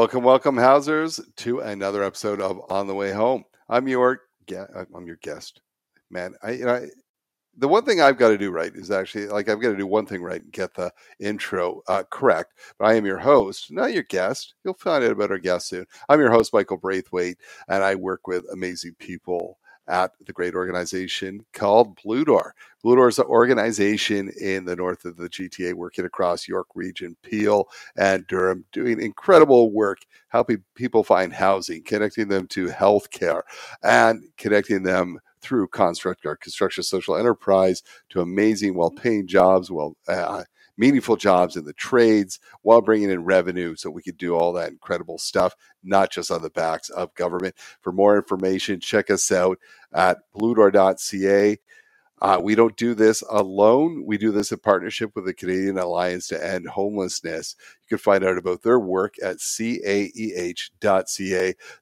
Welcome, welcome, Housers, to another episode of On the Way Home. I'm your I'm your guest, man. I, you know, the one thing I've got to do right is actually like I've got to do one thing right and get the intro uh, correct. But I am your host, not your guest. You'll find out about our guest soon. I'm your host, Michael Braithwaite, and I work with amazing people at the great organization called Blue Door. Blue Door is an organization in the north of the GTA working across York Region, Peel, and Durham, doing incredible work helping people find housing, connecting them to healthcare, and connecting them through Construct, our construction social enterprise, to amazing, well paying jobs, well, uh, meaningful jobs in the trades while bringing in revenue so we could do all that incredible stuff, not just on the backs of government. For more information, check us out at bluedoor.ca. Uh, we don't do this alone. We do this in partnership with the Canadian Alliance to End Homelessness. You can find out about their work at caeh.ca.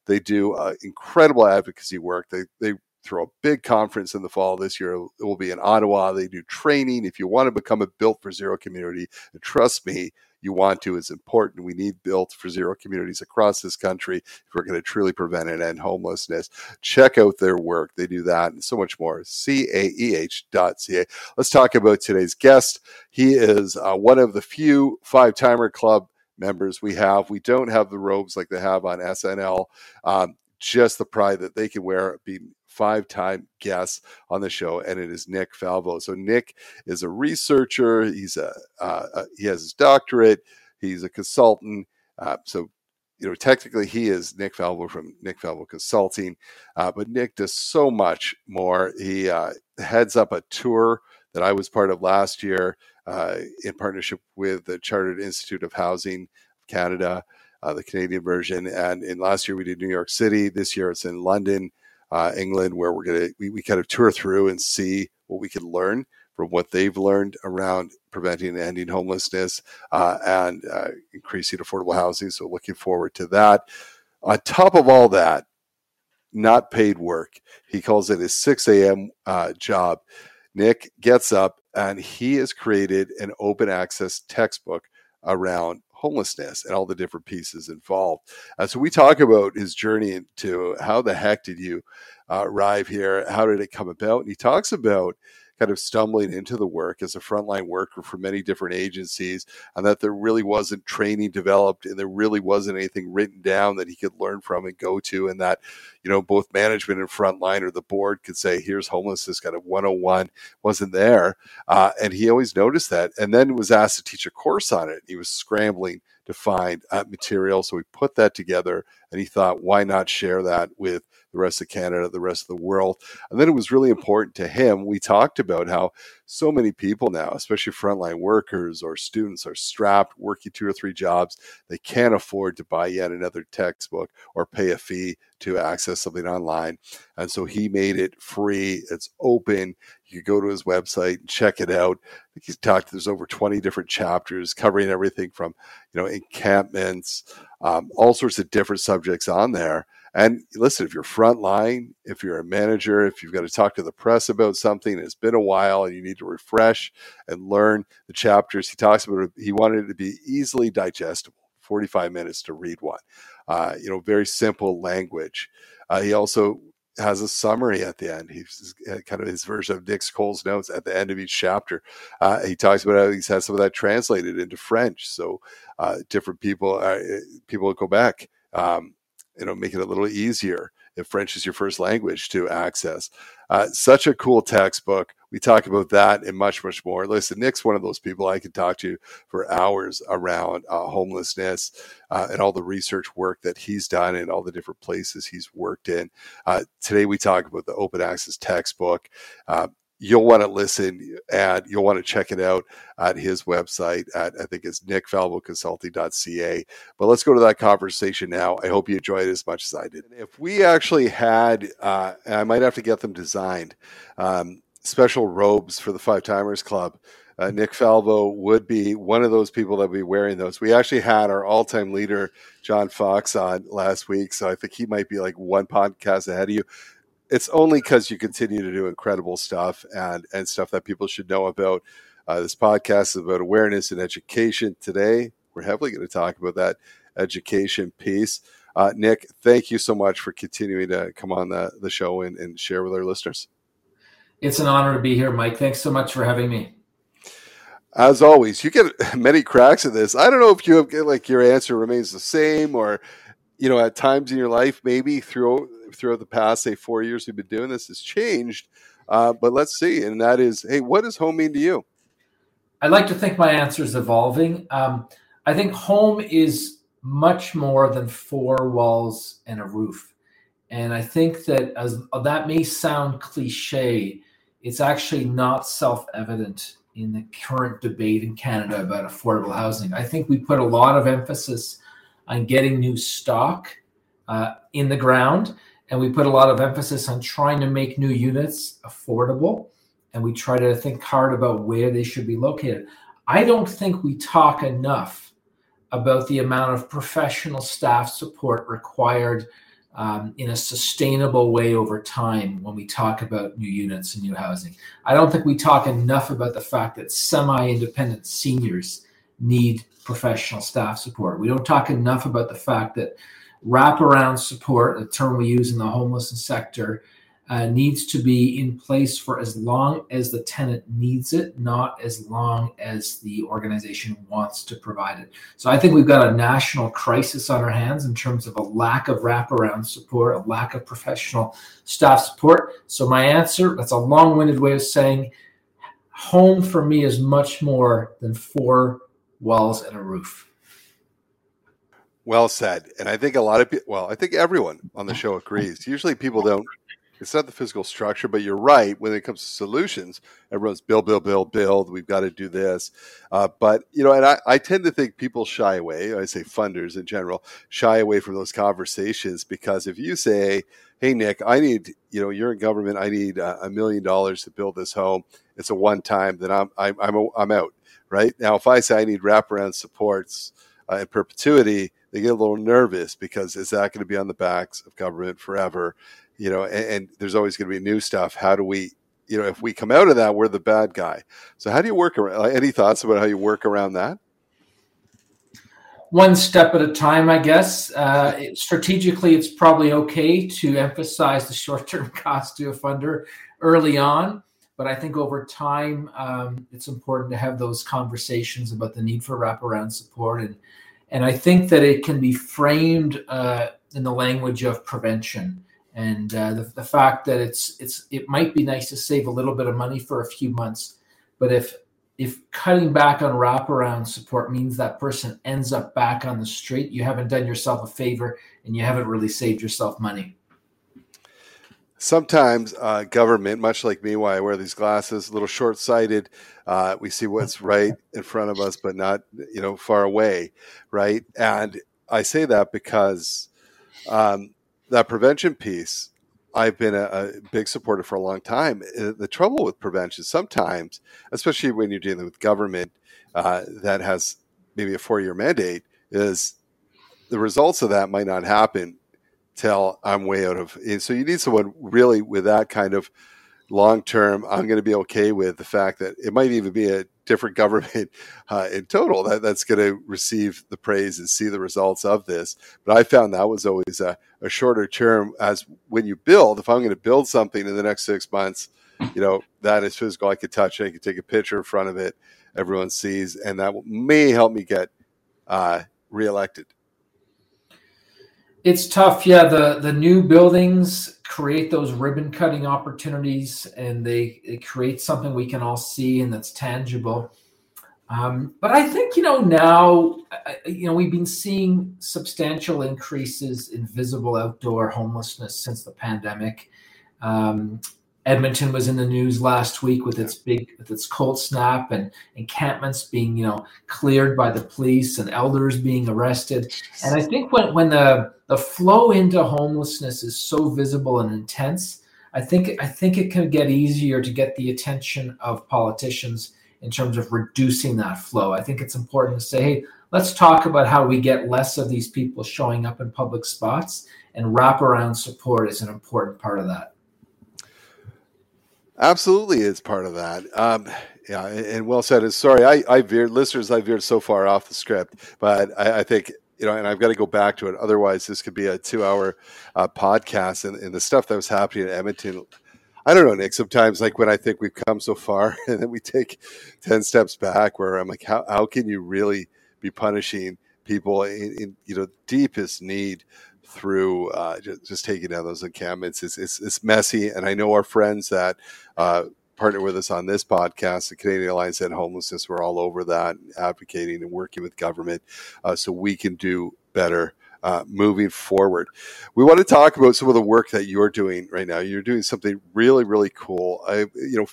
They do uh, incredible advocacy work. They, they throw a big conference in the fall this year. It will be in Ottawa. They do training. If you want to become a Built for Zero community, and trust me, you want to is important. We need built for zero communities across this country if we're going to truly prevent and end homelessness. Check out their work. They do that and so much more. CAEH.ca. Let's talk about today's guest. He is uh, one of the few five timer club members we have. We don't have the robes like they have on SNL. Um, just the pride that they can wear being five time guest on the show, and it is Nick Falvo. So, Nick is a researcher, he's a, uh, uh, he has his doctorate, he's a consultant. Uh, so, you know, technically he is Nick Falvo from Nick Falvo Consulting, uh, but Nick does so much more. He uh, heads up a tour that I was part of last year uh, in partnership with the Chartered Institute of Housing Canada. Uh, the Canadian version. And in last year we did New York City. This year it's in London uh, England, where we're gonna we, we kind of tour through and see what we can learn from what they've learned around preventing and ending homelessness uh, and uh, increasing affordable housing. So looking forward to that. On top of all that, not paid work. He calls it his 6 a.m. Uh, job. Nick gets up and he has created an open access textbook around homelessness and all the different pieces involved. Uh, so we talk about his journey to how the heck did you uh, arrive here? How did it come about? And he talks about kind of stumbling into the work as a frontline worker for many different agencies, and that there really wasn't training developed and there really wasn't anything written down that he could learn from and go to, and that, you know, both management and frontline or the board could say, here's homelessness kind of 101 wasn't there. Uh, and he always noticed that and then was asked to teach a course on it. He was scrambling to find uh, material. So we put that together and he thought, why not share that with the rest of Canada, the rest of the world? And then it was really important to him. We talked about how so many people now, especially frontline workers or students, are strapped working two or three jobs. They can't afford to buy yet another textbook or pay a fee to access something online. And so he made it free. It's open. You go to his website and check it out. I think he's talked, there's over 20 different chapters covering everything from, you know, encampments, um, all sorts of different subjects on there. And listen, if you're frontline, if you're a manager, if you've got to talk to the press about something, it's been a while and you need to refresh and learn the chapters. He talks about he wanted it to be easily digestible, 45 minutes to read one. Uh, you know, very simple language. Uh, he also has a summary at the end. He's kind of his version of Nick's Cole's notes at the end of each chapter. Uh, he talks about how he's had some of that translated into French, so uh, different people uh, people go back. Um, you know, make it a little easier if French is your first language to access. Uh, such a cool textbook. We talk about that and much, much more. Listen, Nick's one of those people I could talk to for hours around uh, homelessness uh, and all the research work that he's done and all the different places he's worked in. Uh, today, we talk about the open access textbook. You'll want to listen and you'll want to check it out at his website at I think it's nickfalvoconsulting.ca. But let's go to that conversation now. I hope you enjoyed it as much as I did. If we actually had, uh, I might have to get them designed, um, special robes for the Five Timers Club. Uh, Nick Falvo would be one of those people that would be wearing those. We actually had our all-time leader John Fox on last week, so I think he might be like one podcast ahead of you it's only because you continue to do incredible stuff and and stuff that people should know about. Uh, this podcast is about awareness and education. Today, we're heavily going to talk about that education piece. Uh, Nick, thank you so much for continuing to come on the, the show and, and share with our listeners. It's an honor to be here, Mike. Thanks so much for having me. As always, you get many cracks at this. I don't know if you have like your answer remains the same, or you know, at times in your life, maybe throughout throughout the past say four years we've been doing this has changed. Uh, but let's see, and that is, hey, what does home mean to you? I like to think my answer is evolving. Um, I think home is much more than four walls and a roof, and I think that as that may sound cliche, it's actually not self evident in the current debate in Canada about affordable housing. I think we put a lot of emphasis on getting new stock uh, in the ground, and we put a lot of emphasis on trying to make new units affordable, and we try to think hard about where they should be located. I don't think we talk enough about the amount of professional staff support required um, in a sustainable way over time when we talk about new units and new housing. I don't think we talk enough about the fact that semi independent seniors need professional staff support. We don't talk enough about the fact that wraparound support, a term we use in the homelessness sector, uh, needs to be in place for as long as the tenant needs it, not as long as the organization wants to provide it. So I think we've got a national crisis on our hands in terms of a lack of wraparound support, a lack of professional staff support. So my answer, that's a long-winded way of saying home for me is much more than four walls and a roof. Well said. And I think a lot of people, well, I think everyone on the show agrees. Usually people don't it's not the physical structure, but you're right. When it comes to solutions, everyone's build, build, build, build. We've got to do this. Uh, but, you know, and I, I tend to think people shy away. I say funders in general shy away from those conversations because if you say, hey, Nick, I need, you know, you're in government, I need a million dollars to build this home. It's a one time, then I'm, I'm, I'm, I'm out. Right now, if I say I need wraparound supports uh, in perpetuity, they get a little nervous because is that going to be on the backs of government forever? you know, and, and there's always going to be new stuff. How do we, you know, if we come out of that, we're the bad guy. So how do you work around? Any thoughts about how you work around that? One step at a time, I guess. Uh, strategically, it's probably okay to emphasize the short-term cost to a funder early on, but I think over time, um, it's important to have those conversations about the need for wraparound support, and and I think that it can be framed uh, in the language of prevention and uh, the, the fact that it's it's it might be nice to save a little bit of money for a few months, but if if cutting back on wraparound support means that person ends up back on the street, you haven't done yourself a favor and you haven't really saved yourself money. Sometimes uh, government, much like me, why I wear these glasses, a little short-sighted. Uh, we see what's right in front of us, but not you know far away, right? And I say that because um, that prevention piece, I've been a, a, big supporter for a long time. Uh, the trouble with prevention sometimes, especially when you're dealing with government uh, that has maybe a four year mandate, is the results of that might not happen till I'm way out of. So you need someone really with that kind of long term. I'm going to be okay with the fact that it might even be a different government uh, in total that, that's going to receive the praise and see the results of this. But I found that was always a, a shorter term as when you build, if I'm going to build something in the next six months, you know, that is physical. I could touch it. I could take a picture in front of it. Everyone sees, and that may help me get uh, reelected. It's tough. Yeah, the the new buildings create those ribbon cutting opportunities, and they, they create something we can all see and that's tangible. Um, but I think you know now, you know, we've been seeing substantial increases in visible outdoor homelessness since the pandemic. Um, Edmonton was in the news last week with its big with its cold snap and encampments being you know cleared by the police and elders being arrested. And I think when when the the flow into homelessness is so visible and intense, I think I think it can get easier to get the attention of politicians in terms of reducing that flow. I think it's important to say, hey, let's talk about how we get less of these people showing up in public spots, and wraparound support is an important part of that. Absolutely, is part of that. Um, yeah, and well said. Sorry, I, I veered listeners. I veered so far off the script, but I, I think you know, and I've got to go back to it. Otherwise, this could be a two-hour uh, podcast. And, and, the stuff that was happening in Edmonton, I don't know, Nick. Sometimes, like when I think we've come so far, and then we take ten steps back, where I'm like, how how can you really be punishing people in, in you know deepest need through uh, just, just, taking down those encampments? It's, it's, it's messy, and I know our friends that. Uh, partner with us on this podcast, the Canadian Alliance End Homelessness. We're all over that, advocating and working with government uh, so we can do better uh, moving forward. We want to talk about some of the work that you're doing right now. You're doing something really, really cool. I, you know,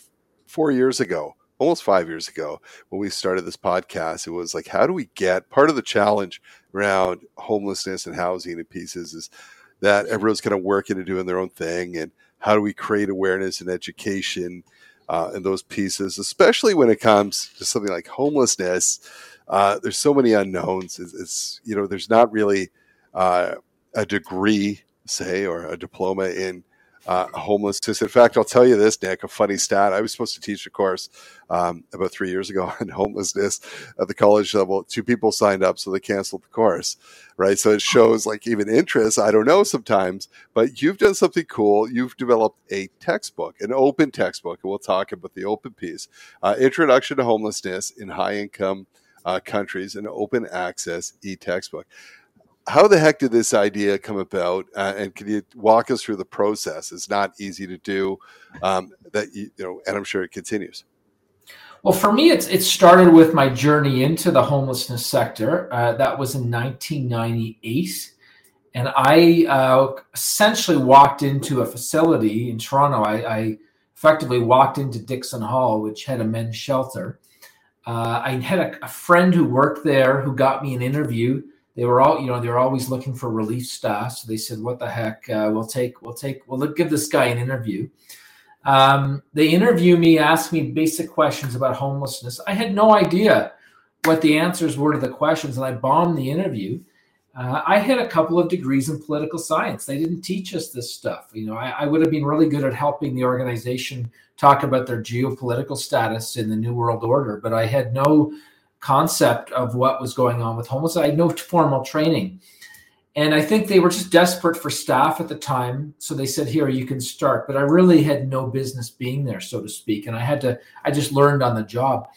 four years ago, almost five years ago, when we started this podcast, it was like, how do we get part of the challenge around homelessness and housing and pieces is that everyone's kind of working and doing their own thing and how do we create awareness and education uh, and those pieces, especially when it comes to something like homelessness. Uh, there's so many unknowns. It's, it's, you know, there's not really uh, a degree, say, or a diploma in uh, homelessness. In fact, I'll tell you this, Nick, a funny stat. I was supposed to teach a course um, about three years ago on homelessness at the college level. Two people signed up, so they canceled the course, right? So it shows like even interest. I don't know sometimes, but you've done something cool. You've developed a textbook, an open textbook, and we'll talk about the open piece. Uh, Introduction to Homelessness in High Income uh, Countries, an open access e textbook how the heck did this idea come about? Uh, and can you walk us through the process? It's not easy to do. Um, that you, you, know, and I'm sure it continues. Well, for me, it's it started with my journey into the homelessness sector. Uh, that was in 1998, and I uh, essentially walked into a facility in Toronto. I, I, effectively walked into Dixon Hall, which had a men's shelter. Uh, I had a, a friend who worked there who got me an interview they were all you know they were always looking for relief staff. So they said what the heck? Uh, we'll take we'll take we'll give this guy an interview. Um, they interview me ask me basic questions about homelessness. I had no idea what the answers were to the questions and i bombed the interview. Uh, i had a couple of degrees in political science. They didn't teach us this stuff. You know I, I would have been really good at helping the organization talk about their geopolitical status in the new world order but i had no concept of what was going on with homelessness. I had no formal training. And I think they were just desperate for staff at the time. So they said, here, you can start. But I really had no business being there, so to speak. And I had to, I just learned on the job.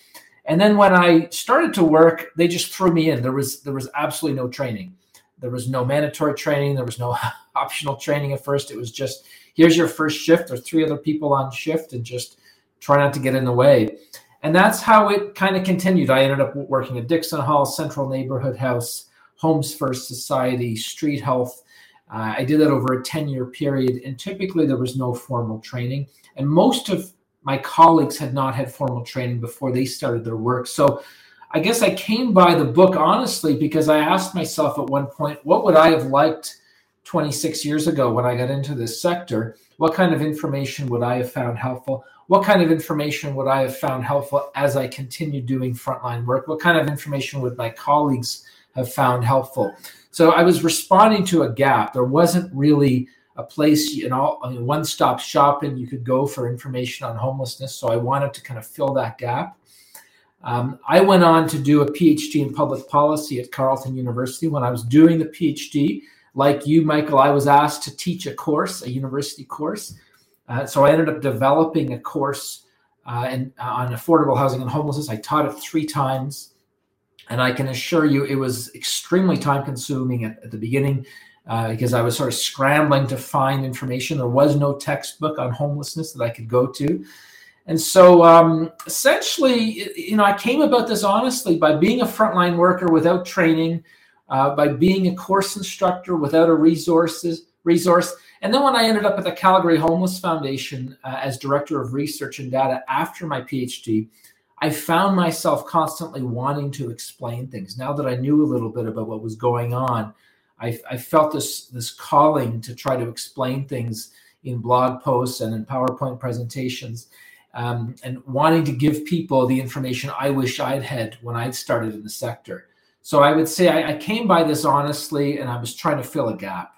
And then when I started to work, they just threw me in. There was there was absolutely no training. There was no mandatory training. There was no optional training at first. It was just here's your first shift. There's three other people on shift, and just try not to get in the way. And that's how it kind of continued. I ended up working at Dixon Hall, Central Neighborhood House, Homes First Society, Street Health. Uh, I did that over a 10 year period, and typically there was no formal training. And most of my colleagues had not had formal training before they started their work. So I guess I came by the book honestly because I asked myself at one point, what would I have liked 26 years ago when I got into this sector? What kind of information would I have found helpful? What kind of information would I have found helpful as I continue doing frontline work? What kind of information would my colleagues have found helpful? So I was responding to a gap. There wasn't really a place, you know, one stop shopping you could go for information on homelessness. So I wanted to kind of fill that gap. Um, I went on to do a PhD in public policy at Carleton University. When I was doing the PhD, like you, Michael, I was asked to teach a course, a university course. Uh, so I ended up developing a course uh, in, uh, on affordable housing and homelessness. I taught it three times, and I can assure you it was extremely time consuming at, at the beginning uh, because I was sort of scrambling to find information. There was no textbook on homelessness that I could go to. And so um, essentially, you know, I came about this honestly by being a frontline worker without training, uh, by being a course instructor without a resources resource and then when I ended up at the Calgary Homeless Foundation uh, as director of research and data after my PhD, I found myself constantly wanting to explain things. Now that I knew a little bit about what was going on, I, I felt this this calling to try to explain things in blog posts and in PowerPoint presentations, um, and wanting to give people the information I wish I'd had when I'd started in the sector. So I would say I, I came by this honestly, and I was trying to fill a gap.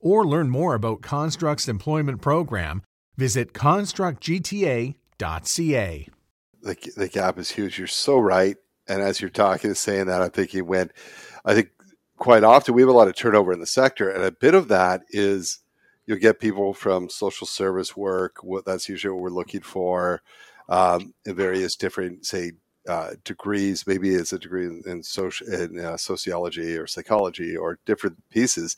or learn more about Construct's employment program, visit constructgta.ca. The, the gap is huge. You're so right. And as you're talking and saying that, I'm thinking when I think quite often we have a lot of turnover in the sector, and a bit of that is you'll get people from social service work. What that's usually what we're looking for um, in various different, say, uh, degrees. Maybe it's a degree in, in, social, in uh, sociology or psychology or different pieces.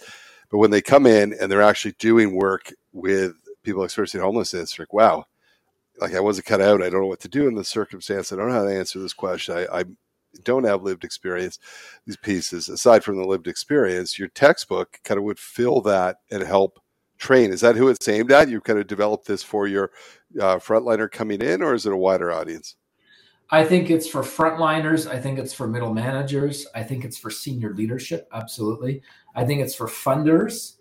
But when they come in and they're actually doing work with people experiencing homelessness, it's like, wow, like I wasn't cut out. I don't know what to do in this circumstance. I don't know how to answer this question. I, I don't have lived experience. These pieces, aside from the lived experience, your textbook kind of would fill that and help train. Is that who it's aimed at? You kind of developed this for your uh, frontliner coming in, or is it a wider audience? I think it's for frontliners. I think it's for middle managers. I think it's for senior leadership. Absolutely. I think it's for funders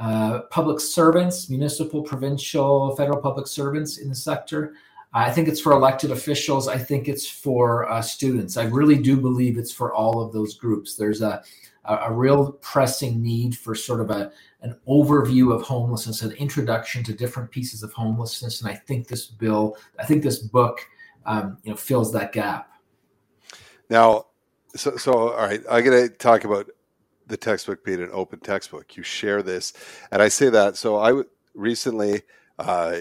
uh, public servants, municipal, provincial, federal public servants in the sector. I think it's for elected officials. I think it's for uh, students. I really do believe it's for all of those groups. There's a, a, a real pressing need for sort of a, an overview of homelessness, an introduction to different pieces of homelessness. And I think this bill, I think this book, um, you know, fills that gap. Now, so, so all right, I'm to talk about the textbook being an open textbook. You share this, and I say that. So I recently, uh,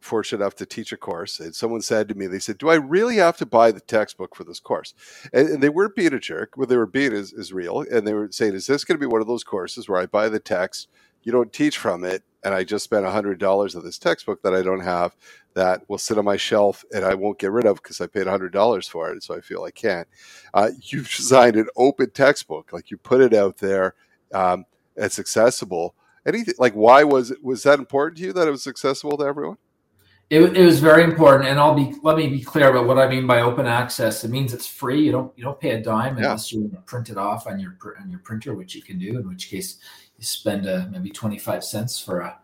fortunate enough to teach a course, and someone said to me, they said, "Do I really have to buy the textbook for this course?" And, and they weren't being a jerk. What they were being is, is real, and they were saying, "Is this going to be one of those courses where I buy the text, you don't teach from it, and I just spent hundred dollars on this textbook that I don't have that will sit on my shelf and I won't get rid of because I paid hundred dollars for it, so I feel I can't. Uh, you've designed an open textbook, like you put it out there, um, it's accessible. Anything like why was it was that important to you that it was accessible to everyone? It, it was very important, and I'll be let me be clear about what I mean by open access. It means it's free. You don't you don't pay a dime yeah. unless you print it off on your on your printer, which you can do. In which case, you spend uh, maybe twenty five cents for a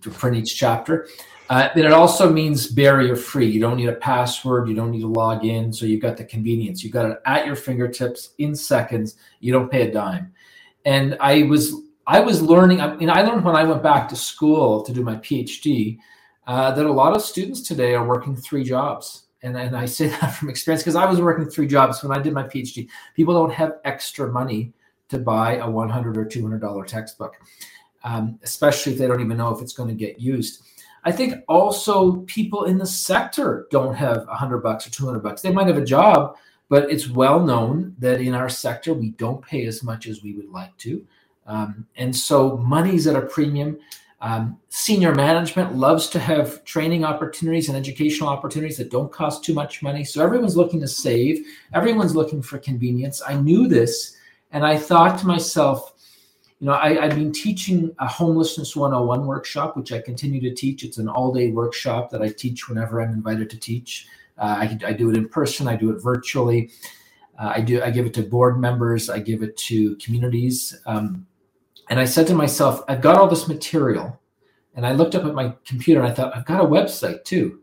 to print each chapter. Uh, it also means barrier free. You don't need a password. You don't need to log in. So you've got the convenience. You've got it at your fingertips in seconds. You don't pay a dime. And I was I was learning. I mean, I learned when I went back to school to do my PhD uh, that a lot of students today are working three jobs. And, and I say that from experience because I was working three jobs when I did my PhD. People don't have extra money to buy a 100 or 200 dollar textbook um, especially if they don't even know if it's going to get used. I think also people in the sector don't have 100 bucks or 200 bucks. They might have a job, but it's well known that in our sector we don't pay as much as we would like to. Um, and so money's at a premium. Um, senior management loves to have training opportunities and educational opportunities that don't cost too much money. So everyone's looking to save, everyone's looking for convenience. I knew this, and I thought to myself, you know, I, have been teaching a homelessness 101 workshop, which I continue to teach. It's an all day workshop that I teach whenever I'm invited to teach. Uh, I, I, do it in person, I do it virtually. Uh, I do. I give it to board members. I give it to communities. Um, and I said to myself, I've got all this material, and I looked up at my computer and I thought, I've got a website too.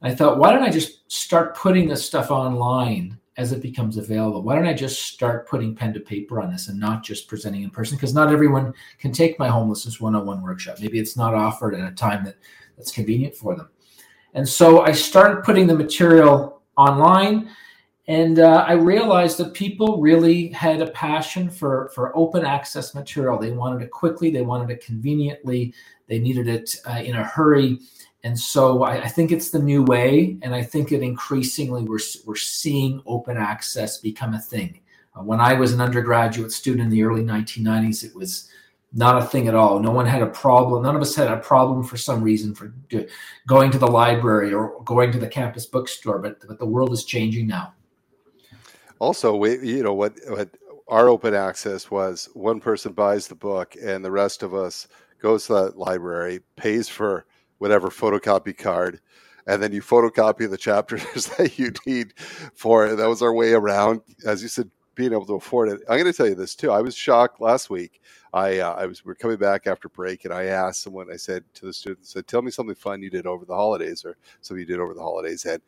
I thought, why don't I just start putting this stuff online as it becomes available. Why don't I just start putting pen to paper on this and not just presenting in person? Because not everyone can take my homelessness 101 workshop. Maybe it's not offered at a time that, that's convenient for them. And so I started putting the material online. And uh, I realized that people really had a passion for, for open access material. They wanted it quickly, they wanted it conveniently, they needed it uh, in a hurry. And so I, I, think it's the new way, and I think that increasingly we're we're seeing open access become a thing. Uh, when I was an undergraduate student in the early 1990s, it was not a thing at all. No one had a problem. None of us had a problem for some reason for going to the library or going to the campus bookstore. But but the world is changing now. Also, we you know what what our open access was one person buys the book and the rest of us goes to that library, pays for whatever photocopy card, and then you photocopy the chapters that you need for it. That was our way around, as you said, being able to afford it. I'm going to tell you this too. I was shocked last week. I uh, I was we are coming back after break, and I asked someone. I said to the students, "said Tell me something fun you did over the holidays, or something you did over the holidays." And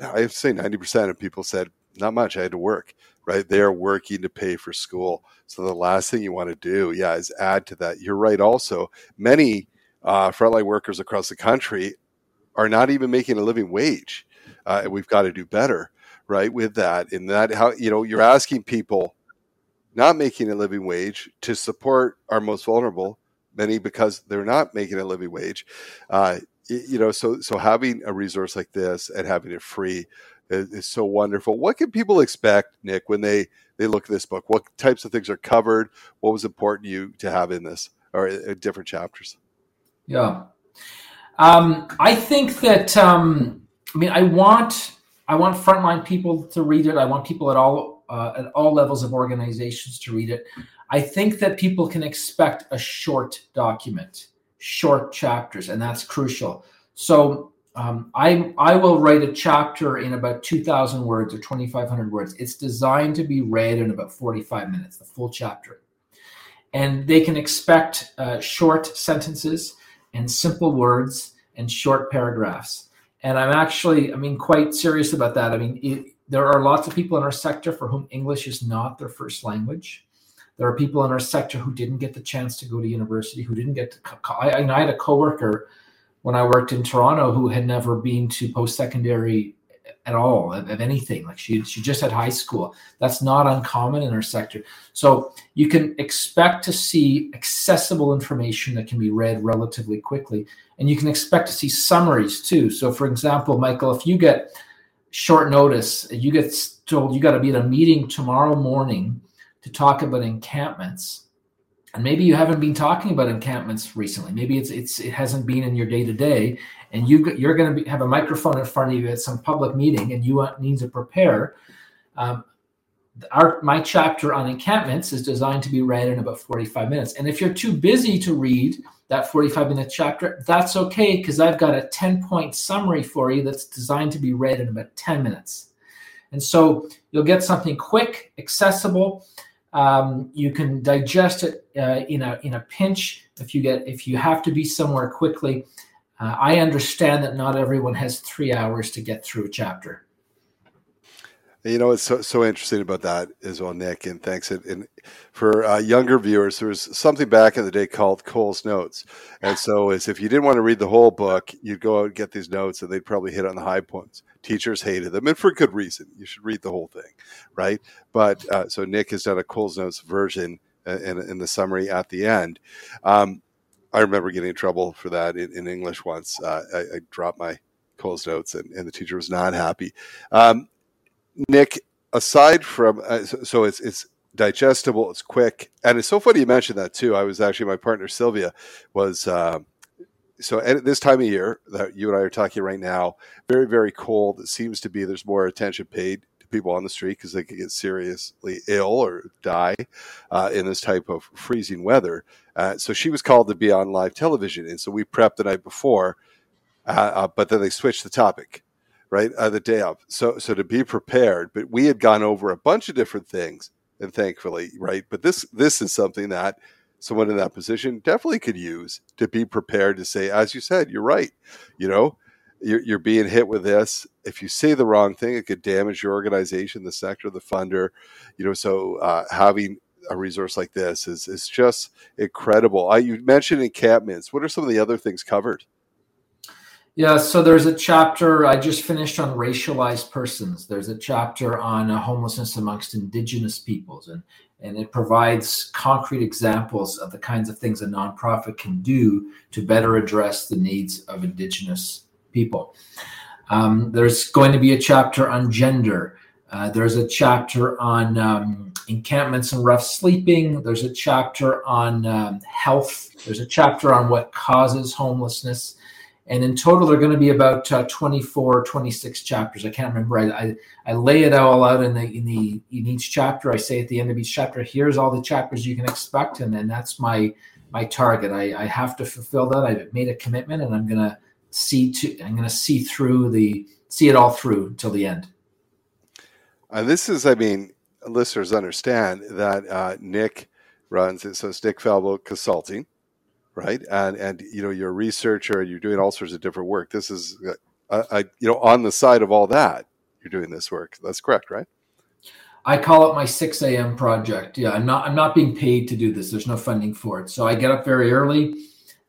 I have say, ninety percent of people said, "Not much. I had to work." Right? They are working to pay for school. So the last thing you want to do, yeah, is add to that. You're right. Also, many uh, frontline workers across the country are not even making a living wage, uh, and we've got to do better right with that and that how you know you're asking people not making a living wage to support our most vulnerable many because they're not making a living wage uh, you know so so having a resource like this and having it free is, is, so wonderful. What can people expect nick when they they look at this book? What types of things are covered? What was important to you to have in this or in different chapters yeah um, i think that um, i mean i want I want frontline people to read it. I want people at all uh, at all levels of organizations to read it. I think that people can expect a short document, short chapters, and that's crucial. So um, I I will write a chapter in about two thousand words or twenty five hundred words. It's designed to be read in about forty five minutes, the full chapter, and they can expect uh, short sentences and simple words and short paragraphs and I'm actually, I mean, quite serious about that. I mean, it, there are lots of people in our sector for whom English is not their first language. There are people in our sector who didn't get the chance to go to university, who didn't get to. I, I had a coworker when I worked in Toronto who had never been to post secondary at all of, of, anything. Like she she just had high school. That's not uncommon in our sector. So you can expect to see accessible information that can be read relatively quickly, and you can expect to see summaries too. So, for example, Michael, if you get short notice, you get told you got to be at a meeting tomorrow morning to talk about encampments and maybe you haven't been talking about encampments recently. Maybe it's it's it hasn't been in your day to day and you you're going to have a microphone in front of you at some public meeting and you need to prepare. Um, our my chapter on encampments is designed to be read in about 45 minutes and if you're too busy to read that 45 minute chapter that's okay because i've got a 10 point summary for you that's designed to be read in about 10 minutes. And so you'll get something quick accessible um, you can digest it uh, in a in a pinch if you get if you have to be somewhere quickly. Uh, I understand that not everyone has three hours to get through a chapter. You know, it's so, so interesting about that as well, Nick. And thanks. And, and for uh, younger viewers, there was something back in the day called Cole's Notes. And so, as if you didn't want to read the whole book, you'd go out and get these notes, and they'd probably hit on the high points. Teachers hated them, and for good reason. You should read the whole thing, right? But uh, so Nick has done a Cole's Notes version uh, in, in the summary at the end. Um, I remember getting in trouble for that in, in English once. Uh, I, I, dropped my Cole's Notes, and, and, the teacher was not happy. Um, Nick, aside from uh, so, so, it's it's digestible, it's quick, and it's so funny you mentioned that too. I was actually my partner Sylvia was. Uh, so at this time of year that you and I are talking right now, very very cold. It seems to be there's more attention paid to people on the street because they could get seriously ill or die uh, in this type of freezing weather. Uh, so she was called to be on live television, and so we prepped the night before. Uh, uh but then they switched the topic right? Uh, the day of. So, so to be prepared, but we had gone over a bunch of different things, and thankfully, right? But this this is something that someone in that position definitely could use to be prepared to say, as you said, you're right. You know, you're, you're being hit with this. If you say the wrong thing, it could damage your organization, the sector, the funder. You know, so uh, having a resource like this is is just incredible. I, you mentioned encampments. What are some of the other things covered? Yeah, so there's a chapter I just finished on racialized persons. There's a chapter on uh, homelessness amongst indigenous peoples, and and it provides concrete examples of the kinds of things a nonprofit can do to better address the needs of indigenous people. Um, there's going to be a chapter on gender. Uh, there's a chapter on um, encampments and rough sleeping. There's a chapter on um, health. There's a chapter on what causes homelessness and in total they're going to be about uh, 24 26 chapters. I can't remember. I, I, I lay it all out in the in the in each chapter. I say at the end of each chapter here's all the chapters you can expect and then that's my my target. I, I have to fulfill that. I've made a commitment and i'm going to see to i'm going to see through the see it all through till the end. Uh, this is i mean listeners understand that uh, Nick runs it. So it's Nick Falvo Consulting, right? And and you know you're a researcher and you're doing all sorts of different work. This is, uh, I, you know, on the side of all that, you're doing this work. That's correct, right? I call it my 6 a.m. project. Yeah, I'm not I'm not being paid to do this. There's no funding for it. So I get up very early,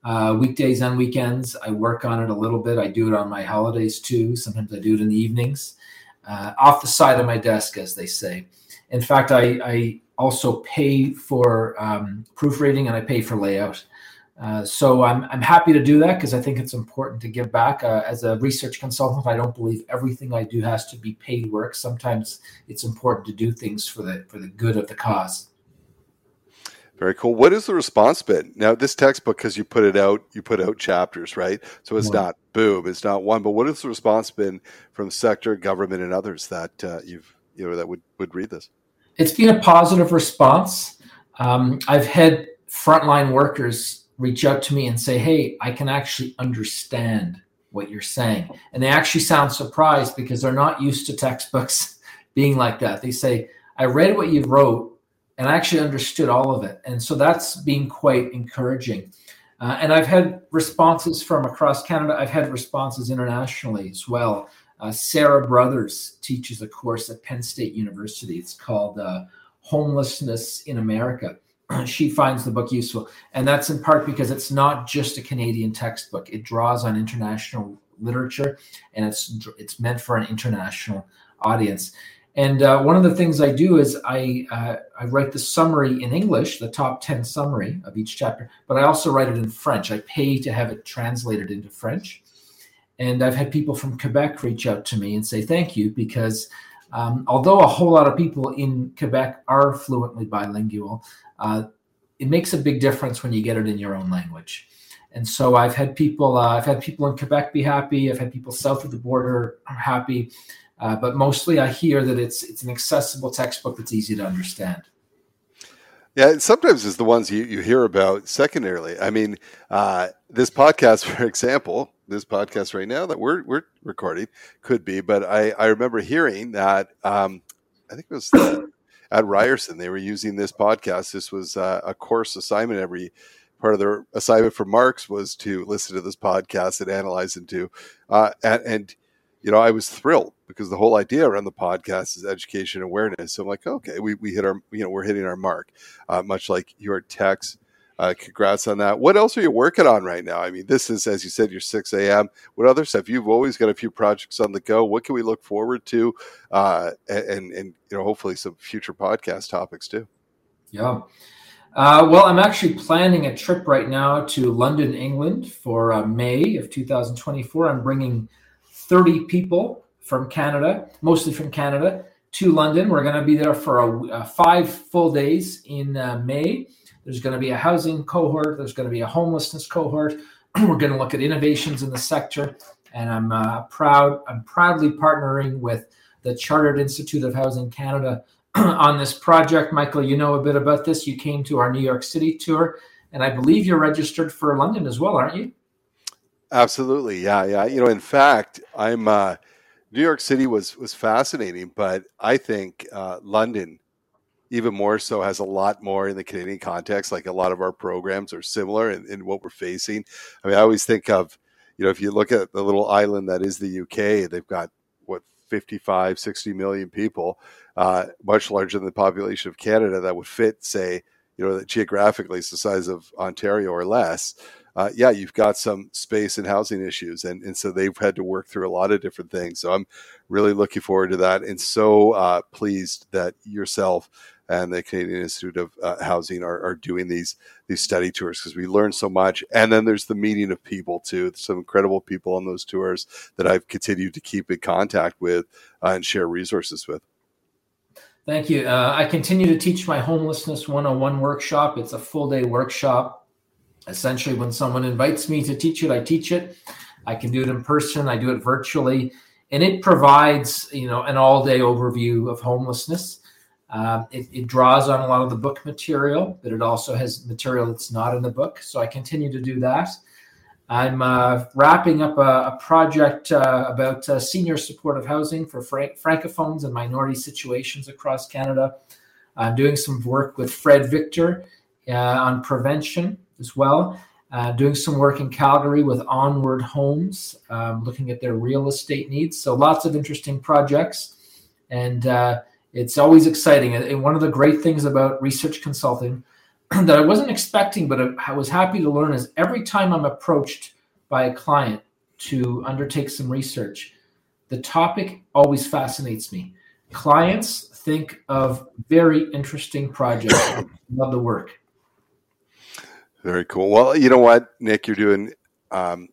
uh, weekdays and weekends. I work on it a little bit. I do it on my holidays too. Sometimes I do it in the evenings, uh, off the side of my desk, as they say. In fact, I, I also pay for um, proofreading and I pay for layout. Uh, so I'm, I'm happy to do that because I think it's important to give back. Uh, as a research consultant, I don't believe everything I do has to be paid work. Sometimes it's important to do things for the for the good of the cause. Very cool. What is the response been? Now, this textbook, because you put it out, you put out chapters, right? So it's yeah. not boom, it's not one. But what has the response been from sector, government, and others that uh, you've you know that would would read this? It's been a positive response. Um, I've had frontline workers reach out to me and say, Hey, I can actually understand what you're saying. And they actually sound surprised because they're not used to textbooks being like that. They say, I read what you wrote and I actually understood all of it. And so that's been quite encouraging. Uh, and I've had responses from across Canada. I've had responses internationally as well. Uh, Sarah Brothers teaches a course at Penn State University. It's called uh, Homelessness in America. she finds the book useful. And that's in part because it's not just a Canadian textbook. It draws on international literature and it's it's meant for an international audience. And uh, one of the things I do is I uh, I write the summary in English, the top ten summary of each chapter, but I also write it in French. I pay to have it translated into French, and I've had people from Quebec reach out to me and say thank you because um, although a whole lot of people in Quebec are fluently bilingual, uh, it makes a big difference when you get it in your own language. And so I've had people, uh, I've had people in Quebec be happy. I've had people south of the border are happy, uh, but mostly I hear that it's it's an accessible textbook that's easy to understand. Yeah, sometimes it's the ones you, you hear about secondarily. I mean, uh, this podcast, for example, this podcast right now that we're we're recording could be, but I I remember hearing that um, I think it was the, at Ryerson they were using this podcast. This was uh, a course assignment every part of their assignment for marks was to listen to this podcast and analyze into uh, and, and you know I was thrilled because the whole idea around the podcast is education awareness. So I'm like, okay, we, we hit our you know we're hitting our mark, uh, much like your text uh, congrats on that. What else are you working on right now? I mean, this is, as you said, your 6 a.m. What other stuff? You've always got a few projects on the go. What can we look forward to? Uh, and, and, you know, hopefully some future podcast topics too. Yeah. Uh, well, I'm actually planning a trip right now to London, England for uh, May of 2024. I'm bringing 30 people from Canada, mostly from Canada, to London. We're going to be there for a, uh, five full days in uh, May. There's going to be a housing cohort. There's going to be a homelessness cohort. We're going to look at innovations in the sector, and I'm uh, proud. I'm proudly partnering with the Chartered Institute of Housing Canada on this project. Michael, you know a bit about this. You came to our New York City tour, and I believe you're registered for London as well, aren't you? Absolutely, yeah, yeah. You know, in fact, I'm. Uh, New York City was was fascinating, but I think uh, London even more so has a lot more in the Canadian context. Like a lot of our programs are similar in, in, what we're facing. I mean, I always think of, you know, if you look at the little island that is the UK, they've got what 55, 60 million people, uh, much larger than the population of Canada that would fit, say, you know, that geographically it's the size of Ontario or less. Uh, yeah, you've got some space and housing issues, and and so they've had to work through a lot of different things. So I'm really looking forward to that, and so uh, pleased that yourself and the Canadian Institute of uh, Housing are, are, doing these these study tours because we learn so much. And then there's the meeting of people too. There's some incredible people on those tours that I've continued to keep in contact with uh, and share resources with. Thank you. Uh, I continue to teach my homelessness 101 workshop. It's a full day workshop. Essentially, when someone invites me to teach it, I teach it. I can do it in person. I do it virtually, and it provides you know an all day overview of homelessness um, it, it, draws on a lot of the book material, but it also has material that's not in the book. So I continue to do that. I'm uh, wrapping up a, a project uh, about uh, senior supportive housing for franc- francophones and minority situations across Canada. I'm doing some work with Fred Victor uh, on prevention as well. Uh, doing some work in Calgary with Onward Homes, um, looking at their real estate needs. So lots of interesting projects, and uh, it's always exciting. And one of the great things about research consulting that I wasn't expecting, but I was happy to learn is every time I'm approached by a client to undertake some research, the topic always fascinates me. Clients think of very interesting projects. Love the work. Very cool. Well, you know what, Nick, you're doing um,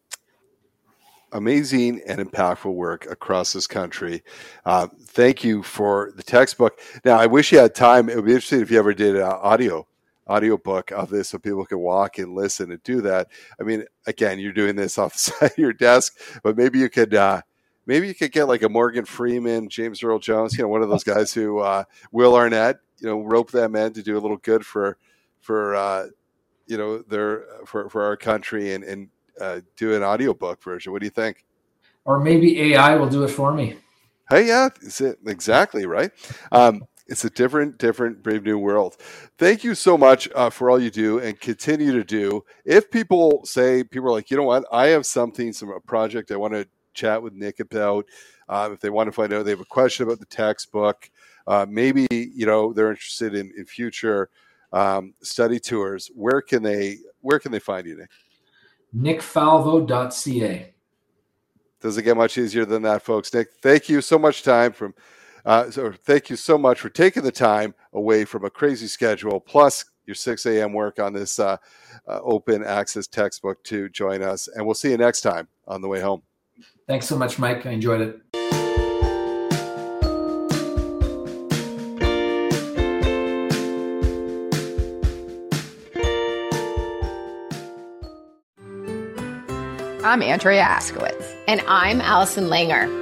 amazing and impactful work across this country. Uh, thank you for the textbook. Now, I wish you had time. It would be interesting if you ever did an audio audiobook of this so people can walk and listen and do that. I mean, again, you're doing this off the side of your desk, but maybe you could uh, maybe you could get like a Morgan Freeman, James Earl Jones, you know, one of those guys who uh, Will Arnett, you know, rope them in to do a little good for for uh, you know their for for our country and and uh, do an audiobook version. What do you think? Or maybe AI will do it for me. Hey, yeah, exactly right. Um, it's a different, different brave new world. Thank you so much uh, for all you do and continue to do. If people say people are like, you know what, I have something, some a project I want to chat with Nick about. Uh, if they want to find out, they have a question about the textbook. Uh, maybe you know they're interested in, in future um, study tours. Where can they Where can they find you, Nick? NickFalvo.ca. Doesn't get much easier than that, folks. Nick, thank you so much time from uh, so thank you so much for taking the time away from a crazy schedule, plus your 6 a.m. work on this uh, uh, open access textbook to join us. And we'll see you next time on the way home. Thanks so much, Mike. I enjoyed it. I'm Andrea Askowitz. And I'm Allison Langer.